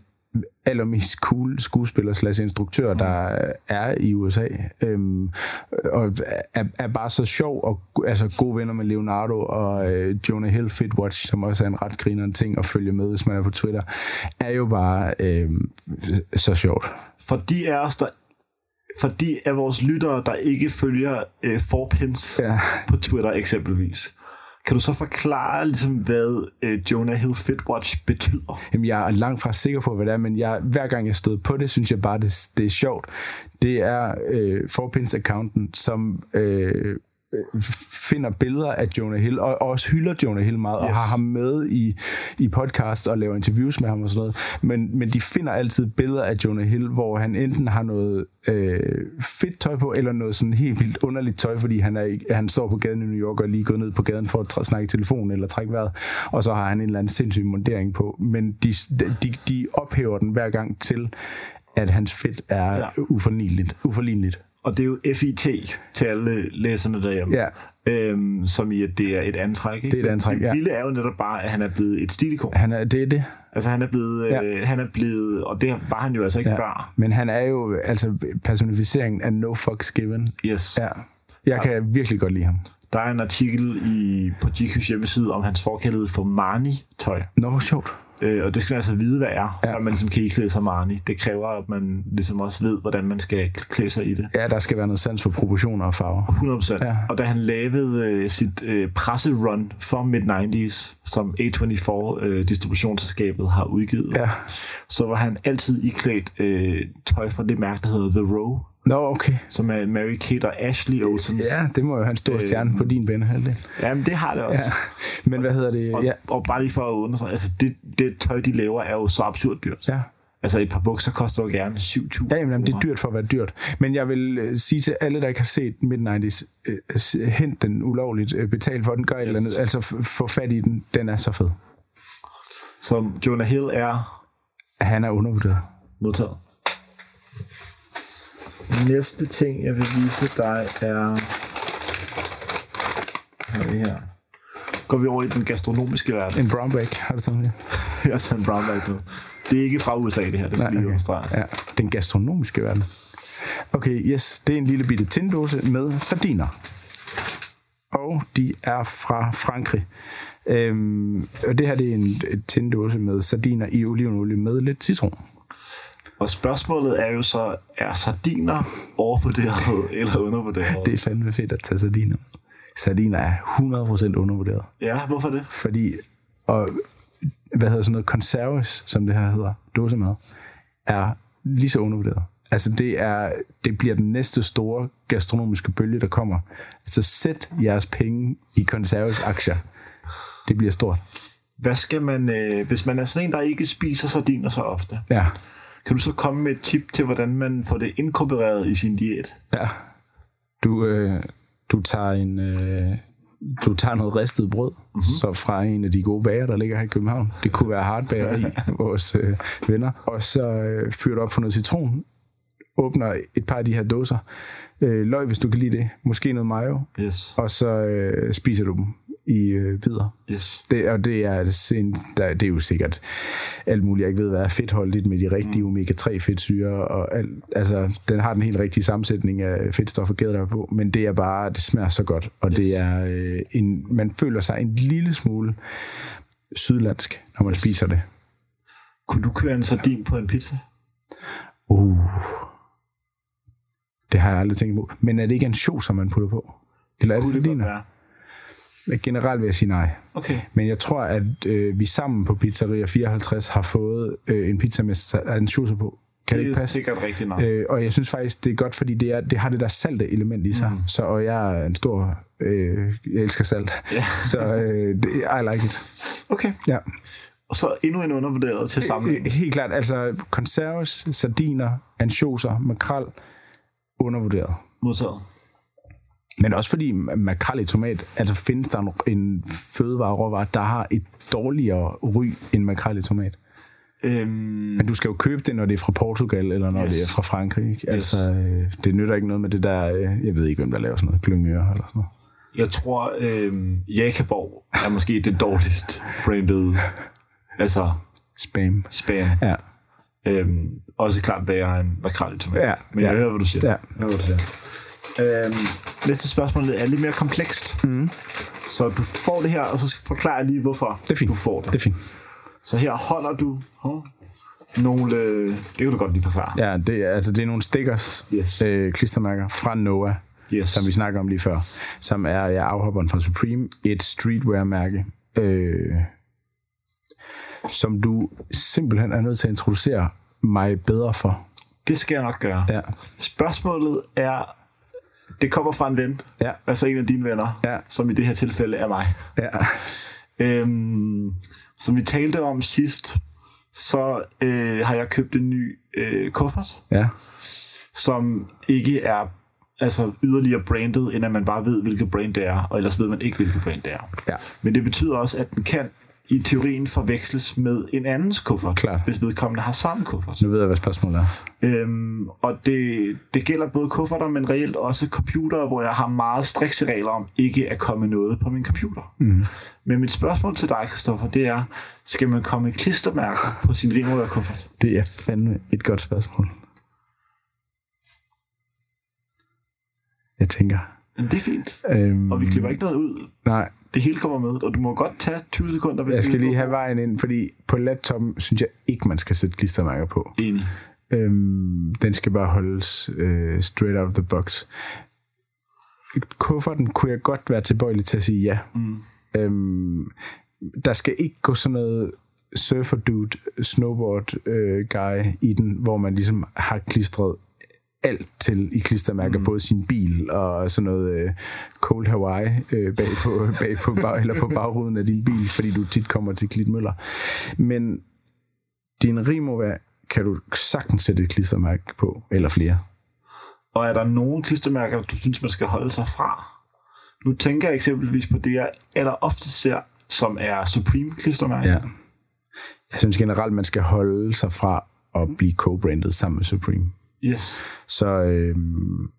allermest cool skuespiller slash instruktør, der er i USA. Øhm, og er, er bare så sjov og altså gode venner med Leonardo og øh, Jonah Hill Fitwatch, som også er en ret grinerende ting at følge med, hvis man er på Twitter, er jo bare øh, så sjovt. For de af os, der for de af vores lyttere, der ikke følger øh, forpins Ja. på Twitter eksempelvis, kan du så forklare, ligesom, hvad øh, Jonah Hill Fitwatch betyder? Jamen, jeg er langt fra sikker på, hvad det er, men jeg, hver gang jeg stod på det, synes jeg bare, det, det er sjovt. Det er øh, Forpins-accounten, som øh, finder billeder af Jonah Hill, og, og også hylder Jonah Hill meget, yes. og har ham med i, i podcast og laver interviews med ham og sådan noget. Men, men de finder altid billeder af Jonah Hill, hvor han enten har noget øh, fedt tøj på, eller noget sådan helt vildt underligt tøj, fordi han, er, han står på gaden i New York og er lige gået ned på gaden for at snakke i telefon eller trække vejret, og så har han en eller anden sindssyg montering på. Men de, de, de ophæver den hver gang til, at hans fedt er ja. uforligneligt. uforligneligt. Og det er jo FIT til alle læserne derhjemme. Ja. Øhm, som i, at det er et antræk. Ikke? Det er et antræk, det ja. vilde er jo netop bare, at han er blevet et stilikon. Han er, det er det. Altså han er blevet, Ja. øh, han er blevet, og det var han jo altså ikke ja. før. Men han er jo altså personificeringen af no fucks given. Yes. Ja. Jeg kan virkelig godt lide ham. Der er en artikel i, på GQ's hjemmeside om hans forkærlighed for Marni-tøj. Nå, hvor sjovt. Øh, og det skal man altså vide, hvad er, ja. Når man ligesom kan iklæde sig Marni. Det kræver, at man ligesom også ved, hvordan man skal klæde sig i det. Ja, der skal være noget sans for proportioner og farver. 100%. Ja. Og da han lavede øh, sit øh, presserun for mid-90s, som A24 øh, distributionsselskabet har udgivet, Ja. så var han altid iklædt øh, tøj fra det mærke, der hedder The Row, Nå, okay. som er Mary-Kate og Ashley Olsen. Ja, det må jo have en stor stjerne på din banehalvdel. Jamen, det har det også. Ja. Men hvad hedder det? Og, Ja. og bare lige for at understrege, altså det, det tøj, de laver, er jo så absurd dyrt. Ja. Altså et par bukser koster jo gerne 7.000 Ja, jamen, det er dyrt for at være dyrt. Men jeg vil øh, sige til alle, der ikke har set Mid-90s, øh, hent den ulovligt, øh, betal for den, gør et eller andet. Altså få fat i den. Den er så fed. Som Jonah Hill er Han er undervurderet. modtaget. Næste ting, jeg vil vise dig, er... Hvad har vi her? Går vi over i den gastronomiske verden. En brown bag, har du sådan det? Jeg har taget en brown bag med. Det er ikke fra USA, det her. Det skal Nej, lige okay. Ja, den gastronomiske verden. Okay, yes, det er en lille bitte tindåse med sardiner. Og de er fra Frankrig. Øhm, og det her det er en tindåse med sardiner i olivenolie med lidt citron. Og spørgsmålet er jo så, er sardiner overvurderet eller undervurderet? Det er fandme fedt at tage sardiner. Sardiner er 100% undervurderet. Ja, hvorfor det? Fordi, og hvad hedder sådan noget, conserves, som det her hedder, dåsemad, er lige så undervurderet. Altså det, er, det bliver den næste store gastronomiske bølge, der kommer. Altså sæt jeres penge i konserves aktier. Det bliver stort. Hvad skal man, øh, hvis man er sådan en, der ikke spiser sardiner så ofte, Ja, kan du så komme med et tip til, hvordan man får det inkorporeret i sin diæt? ja. Du, øh, du tager en... Øh, du tager noget ristet brød, mm-hmm. så fra en af de gode bager, der ligger her i København. Det kunne være Hardbager i vores øh, venner. Og så øh, fyrer du op for noget citron, åbner et par af de her dåser. Øh, løg, hvis du kan lide det. Måske noget mayo. Yes. Og så øh, spiser du dem i øh, bidder. Yes. Det, og det er, sen, der, det er jo sikkert alt muligt, jeg ikke ved, hvad er fedtholdigt med de rigtige mm. omega-3 fedtsyre, og alt, altså, den har den helt rigtige sammensætning af fedtstoffer gæder der på, men det er bare, det smager så godt, og yes. det er øh, en, man føler sig en lille smule sydlandsk, når man yes. spiser det. Kunne du køre en sardin på en pizza? Uh. Det har jeg aldrig tænkt på. Men er det ikke en show, som man putter på? Eller er det det sardiner? Generelt vil jeg sige nej. Okay. Men jeg tror, at øh, vi sammen på Pizzeria 54 har fået øh, en pizza med sa- ansjoser på. Kan det, Det ikke er passe? sikkert rigtigt nok. Øh, og jeg synes faktisk, det er godt, fordi det, er, det har det der salte element i sig. Mm. Så, og jeg er en stor... Øh, jeg elsker salt. Ja. Så øh, det, I like it. Okay. Ja. Og så endnu en undervurderet til sammenligning. Øh, Helt klart. Altså konserves, sardiner, ansjoser, makrel, undervurderet. Modtaget. Men også fordi makrel i tomat, altså findes der en- en fødevare råvare, der har et dårligere ry end makrel i tomat. Øhm, Men du skal jo købe det, når det er fra Portugal, eller når Yes. yes. det er fra Frankrig. Ikke? Altså, øh, det nytter ikke noget med det der, øh, jeg ved ikke, hvem der laver sådan noget, glyngøre eller sådan noget. jeg tror, øhm, Jakaborg er måske det dårligst branded altså Spam. spam. Ja. Øhm, også klart bedre end makrel i tomat. Ja, Men jeg ja. hører, hvad du siger. Ja. Jeg hører, hvad du siger. Øhm, næste spørgsmål er lidt mere komplekst. Mm. Så du får det her, og så forklarer jeg lige, hvorfor Det er fint. du får det. Det er fint. Så her holder du huh, nogle... øh, Det kan du godt lige forklare. Ja, det, er- altså, det er nogle stickers, Yes. øh, klistermærker fra Noah, Yes. som vi snakker om lige før, som er ja, afhopperen fra Supreme, et streetwear-mærke, øh, som du simpelthen er nødt til at introducere mig bedre for. Det skal jeg nok gøre. Ja, Spørgsmålet er... Det kommer fra en ven. ja, Altså en af dine venner. Ja. Som i det her tilfælde er mig. ja. Øhm, som vi talte om sidst, så øh, har jeg købt en ny øh, kuffert, ja. som ikke er altså yderligere branded, end at man bare ved, hvilket brand det er, og ellers ved man ikke, hvilket brand det er. Ja. Men det betyder også, at den kan i teorien forveksles med en andens kuffert, Klart. hvis vedkommende har samme kuffert. Nu ved jeg, hvad spørgsmålet er. Øhm, og det, det gælder både kufferter, men reelt også computere, hvor jeg har meget strikse regler om ikke at komme noget på min computer. Mm. Men mit spørgsmål til dig, Christoffer, det er, skal man komme med klistermærker på sin kuffert? Det er fandme et godt spørgsmål. Jeg tænker. Men det er fint, Øhm, og vi klipper ikke noget ud. Nej, Det hele kommer med, og du må godt tage 20 sekunder, hvis jeg skal lige have vejen ind, fordi på laptopen synes jeg ikke, man skal sætte klistermærker på. Enig. Øhm, den skal bare holdes øh, straight out of the box. Kufferten kunne jeg godt være tilbøjelig til at sige ja. Mm. Øhm, der skal ikke gå sådan noget surfer dude, snowboard øh, guy i den, hvor man ligesom har klistret alt til i klistermærker, mm. både sin bil og sådan noget øh, Cold Hawaii øh, bag, på, bag på, bag, eller på bagruden af din bil, fordi du tit kommer til Klitmøller. Men din Rimowa kan du sagtens sætte et klistermærke på, eller flere. Og er der nogle klistermærker, du synes, man skal holde sig fra? Nu tænker jeg eksempelvis på det, jeg aller ofte ser, som er Supreme klistermærker. Ja. Jeg synes generelt, man skal holde sig fra at blive co-branded sammen med Supreme. Yes. Så øhm,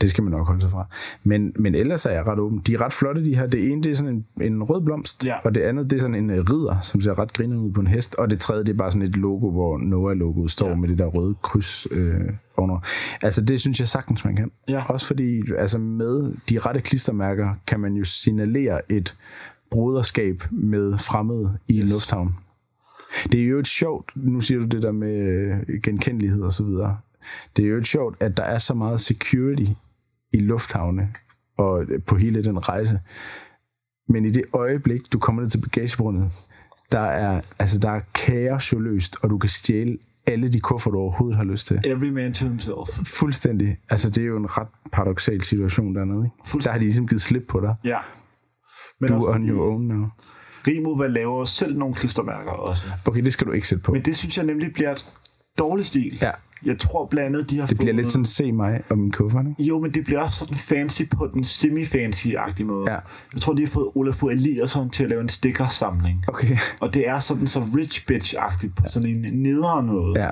det skal man nok holde sig fra. Men, men ellers er jeg ret åben. De er ret flotte, de her. Det ene, det er sådan en, en rød blomst, Ja. og det andet, det er sådan en øh, ridder, som ser ret grinerende ud på en hest, og det tredje, det er bare sådan et logo, hvor Noah-logoet står Ja. med det der røde kryds øh, ovenover. Altså, det synes jeg sagtens, man kan. Ja. Også fordi, altså med de rette klistermærker, kan man jo signalere et broderskab med fremmede i yes. lufthavn. Det er jo et sjovt, nu siger du det der med øh, genkendelighed og så videre. Det er jo et sjovt, at der er så meget security i lufthavne og på hele den rejse. Men i det øjeblik, du kommer ned til bagagerummet, der er, altså, der er kaos jo løst, og du kan stjæle alle de kuffer, du overhovedet har lyst til. Every man to himself. Fuldstændig. Altså, det er jo en ret paradoxal situation dernede, ikke? Der har de ligesom givet slip på dig. Ja. Men Du også er on your own now. Rimo hvad laver selv nogle klistermærker også. Okay, det skal du ikke sætte på. Men det synes jeg nemlig bliver et dårlig stil. Ja. Jeg tror blandt andet, de har Det bliver fået... lidt sådan, se mig og min kuffert, ikke? Jo, men det bliver også sådan fancy på den semi-fancy-agtige måde. Ja. Jeg tror, de har fået Olafur Eliasson til at lave en stikkersamling. Okay. Og det er sådan så rich bitch-agtigt på sådan en nederen måde. Ja,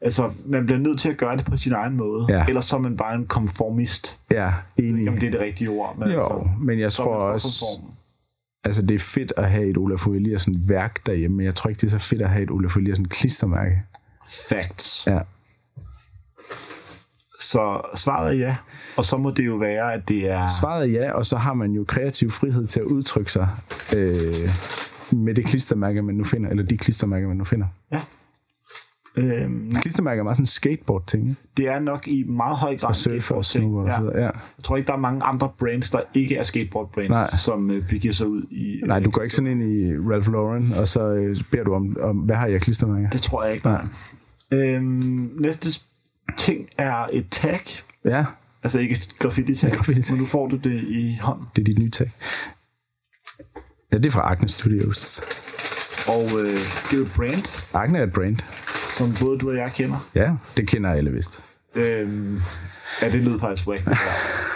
Altså, man bliver nødt til at gøre det på sin egen måde. Ja. Ellers så er man bare en konformist. ja, enig. Om det er det rigtige ord, men Jo, altså, men jeg tror også, konform. altså det er fedt at have et Olaf Eliasson værk derhjemme, men jeg tror ikke, det er så fedt at have et Olaf Eliasson klistermærke. Facts. Ja. Så svaret er ja. Og så må det jo være, at det er... Svaret er ja, og så har man jo kreativ frihed til at udtrykke sig øh, med det klistermærke, man nu finder, eller de klistermærker, man nu finder. Ja. Øhm, Klistermærker er meget sådan en skateboard-ting, det er nok i meget høj grad Og surfer og snowboard videre. Ja. Jeg tror ikke, der er mange andre brands, der ikke er skateboard-brands, som øh, begiver sig ud i... Nej, du går ikke sådan ind i Ralph Lauren, og så øh, beder du om, om, hvad har jeg klistermærker? Det tror jeg ikke. Nej. Øhm, næste ting er et tag. Ja, Altså ikke et graffiti-tag, graffiti-tag. men nu får du det i hånden. det er dit nye tag. Ja, det er fra Acne Studios. Og øh, det er jo et brand, Acne er et brand. som både du og jeg kender. Ja, det kender alle vist. Øhm, ja, det lyder faktisk rigtigt.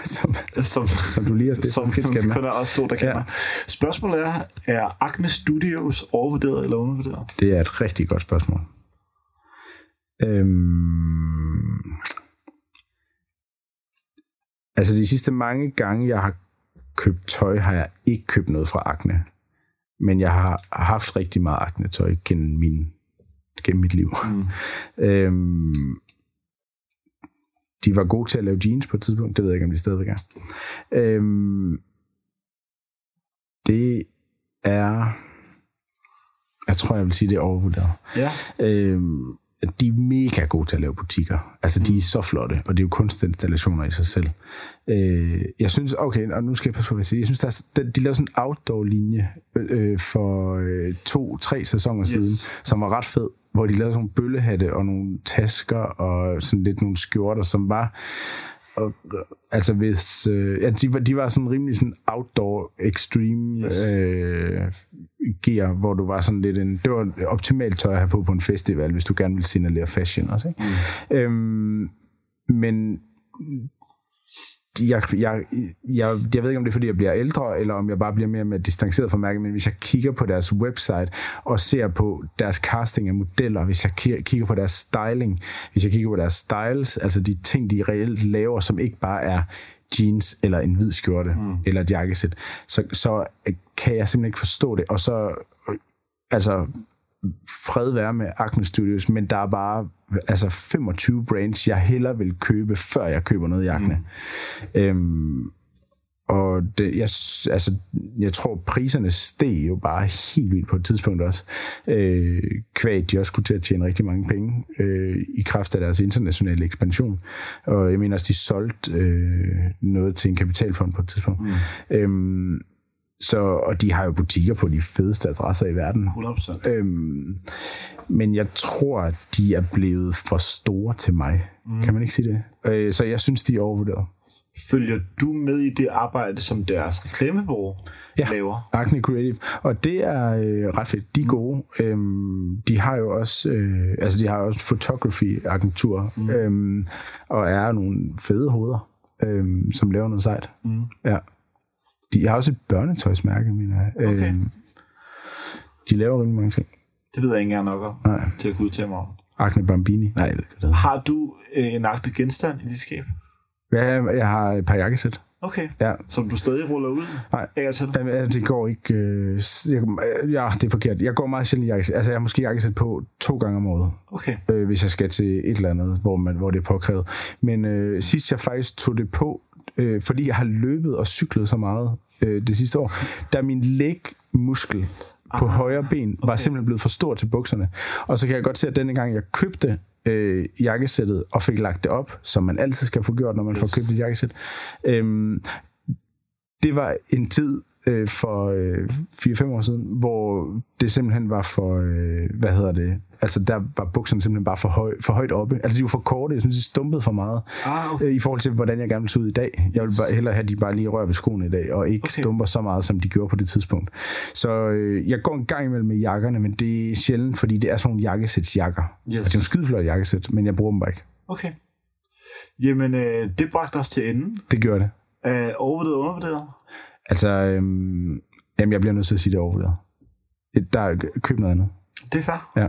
Som, som, som du lige har stillet som, som kun er os to, der kender. Ja. Ja. Spørgsmålet er, er Acne Studios overvurderet eller undervurderet? Det er et rigtig godt spørgsmål. Øhm, altså de sidste mange gange, jeg har købt tøj, har jeg ikke købt noget fra Acne. Men jeg har haft rigtig meget Acne-tøj gennem, min, gennem mit liv. Mm. øhm, de var gode til at lave jeans på et tidspunkt. Det ved jeg ikke, om de stadigvæk er. Øhm, det er... Jeg tror, jeg vil sige, det er overvurderet. Ja. Øhm, de er mega gode til at lave butikker. Altså, de er så flotte, og det er jo kunstinstallationer i sig selv. Øh, jeg synes, okay, og nu skal jeg passe på, hvad jeg siger. Jeg synes, der er, de lavede sådan en outdoor-linje øh, for øh, to-tre sæsoner yes. siden, som var ret fed, hvor de lavede sådan nogle bøllehatte og nogle tasker og sådan lidt nogle skjorter, som var og, altså hvis øh, ja, de, var, de var sådan rimelig sådan outdoor extreme yes. øh, gear, hvor du var sådan lidt en det var optimalt tøj at have på på en festival, hvis du gerne vil signalere fashion også, ikke? Mm. Øhm, men jeg, jeg, jeg, jeg ved ikke, om det er, fordi jeg bliver ældre, eller om jeg bare bliver mere og mere distanceret fra mærket, men hvis jeg kigger på deres website og ser på deres casting af modeller, hvis jeg kigger på deres styling, hvis jeg kigger på deres styles, altså de ting, de reelt laver, som ikke bare er jeans eller en hvid skjorte mm. eller et jakkesæt, så, så kan jeg simpelthen ikke forstå det. Og så, altså, fred være med Acne Studios, men der er bare altså 25 brands, jeg hellere vil købe, før jeg køber noget i Acne. Mm. Øhm, og det, jeg, altså, jeg tror, priserne steg jo bare helt vildt på et tidspunkt også. Øh, kvæg, de også skulle til at tjene rigtig mange penge øh, i kraft af deres internationale ekspansion. Og jeg mener også, de solgte øh, noget til en kapitalfond på et tidspunkt. Mm. Øhm, så, og de har jo butikker på de fedeste adresser i verden. 100%. Øhm, men jeg tror, at de er blevet for store til mig. Mm. Kan man ikke sige det? Øh, så jeg synes, de er overvurderet. Følger du med i det arbejde, som deres reklamebureau ja. laver? Acne Creative. Og det er øh, ret fedt. De er gode. Øhm, de har jo også øh, altså de har også photography-agentur, mm. øhm, og er nogle fede hoveder, øhm, som laver noget sejt. Mm. Ja. De har også et børnetøjsmærke, mener jeg. Okay. Øhm, de laver rimelig mange ting. Det ved jeg ikke engang nok om, Nej. til at kunne udtale mig om. Acne Bambini. Nej, jeg ved ikke, hvad det Har du øh, en agtig genstand i dit skab? Ja, jeg har et par jakkesæt. Okay. Ja. Som du stadig ruller ud? Nej, og til? Jamen, det går ikke... Øh, jeg, ja, det er forkert. Jeg går meget sjældent i jakkesæt. Altså, jeg har måske jakkesæt på to gange om året. Okay. Øh, hvis jeg skal til et eller andet, hvor, man, hvor det er påkrævet. Men øh, sidst jeg faktisk tog det på, øh, fordi jeg har løbet og cyklet så meget øh, det sidste år, der min lægmuskel på ah, højre ben var okay. simpelthen blevet for stor til bukserne. Og så kan jeg godt se, at denne gang jeg købte øh, jakkesættet og fik lagt det op, som man altid skal få gjort, når man yes. får købt et jakkesæt. Øhm, det var en tid, øh, for øh, 4-5 år siden, hvor det simpelthen var for, øh, hvad hedder det, altså der var bukserne simpelthen bare for, høj, for højt oppe. Altså de var for korte, jeg synes, de stumpede for meget. Ah, okay. Øh, I forhold til, hvordan jeg gerne vil se ud i dag. Jeg vil bare, hellere have, at de bare lige rører ved skoene i dag, og ikke Okay. stumper så meget, som de gjorde på det tidspunkt. Så øh, jeg går en gang imellem med jakkerne, men det er sjældent, fordi det er sådan nogle jakkesætsjakker. Yes. Altså, det er nogle skideflotte jakkesæt, men jeg bruger dem bare ikke. Okay. Jamen, øh, det bragte os til enden Det gør det. af overvurderet og undervurderet. Altså, øhm, jamen, jeg bliver nødt til at sige det er overvurderet. Et- Der er køb noget andet. Det er fair. Ja.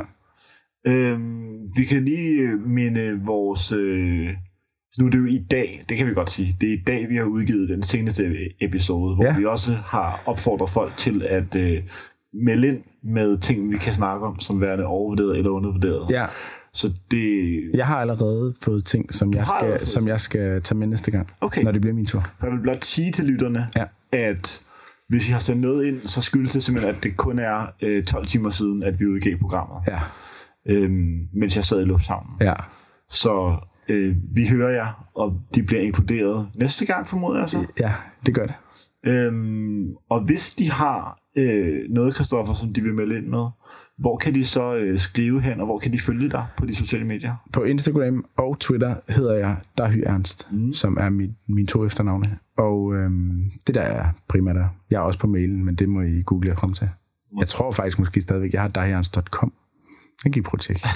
Øhm, vi kan lige øh, minde vores... Øh, nu er det jo i dag, det kan vi godt sige. Det er i dag, vi har udgivet den seneste episode, hvor Ja. vi også har opfordret folk til at øh, melde ind med ting, vi kan snakke om, som værende overvurderet eller undervurderet. ja, Så det... jeg har allerede fået ting, som jeg, skal, som jeg skal tage med næste gang, Okay. når det bliver min tur. Jeg vil blot sige til lytterne, Ja. at hvis I har sendt noget ind, så skyldes det simpelthen, at det kun er øh, 12 timer siden, at vi udgav programmet, Ja, øhm, mens jeg sad i lufthavnen. ja. Så øh, vi hører jer, og de bliver inkluderet næste gang, formoder jeg så. Ja, det gør det. Øhm, og hvis de har øh, noget, Kristoffer, som de vil melde ind med, hvor kan de så øh, skrive hen, og hvor kan de følge dig på de sociale medier? På Instagram og Twitter hedder jeg Dahy Ernst, mm. som er mit, mine to efternavne. Og øhm, det der er primært der. Jeg er også på mailen, men det må I google jer frem til. Jeg tror faktisk måske stadigvæk, jeg har dahyernst.com. Jeg prøve at tjekke.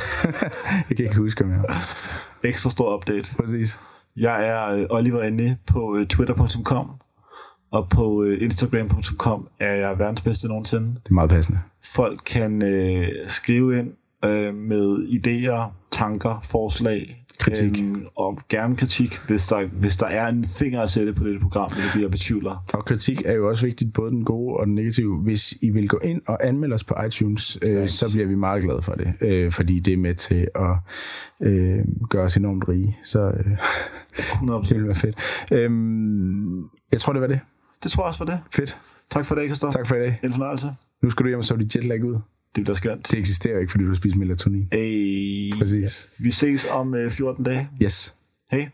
jeg kan ikke huske, om jeg. Ekstra stor update. Præcis. Jeg er øh, Oliver Ende på øh, twitter.com, og på øh, instagram.com er jeg verdens bedste nogensinde. Det er meget passende. Folk kan øh, skrive ind øh, med idéer, tanker, forslag. Kritik. øhm, og gerne kritik, hvis der, hvis der er en finger at sætte på dette program, det jeg betvivler. Og kritik er jo også vigtigt, både den gode og den negative. Hvis I vil gå ind og anmelde os på iTunes, øh, Thanks. så bliver vi meget glade for det, øh, fordi det er med til at øh, gøre os enormt rige. Så øh, 100%. det vil være fedt. Øhm, jeg tror, det var det. Det tror jeg også for det. Fedt. Tak for det, Christoffer. Tak for i dag. En fornøjelse. Nu skal du hjem og sove dit jetlag ud. Det bliver skønt. Det eksisterer ikke, fordi du har spist melatonin. Hey. Præcis. Vi ses om øh, 14 dage. Yes. Hej.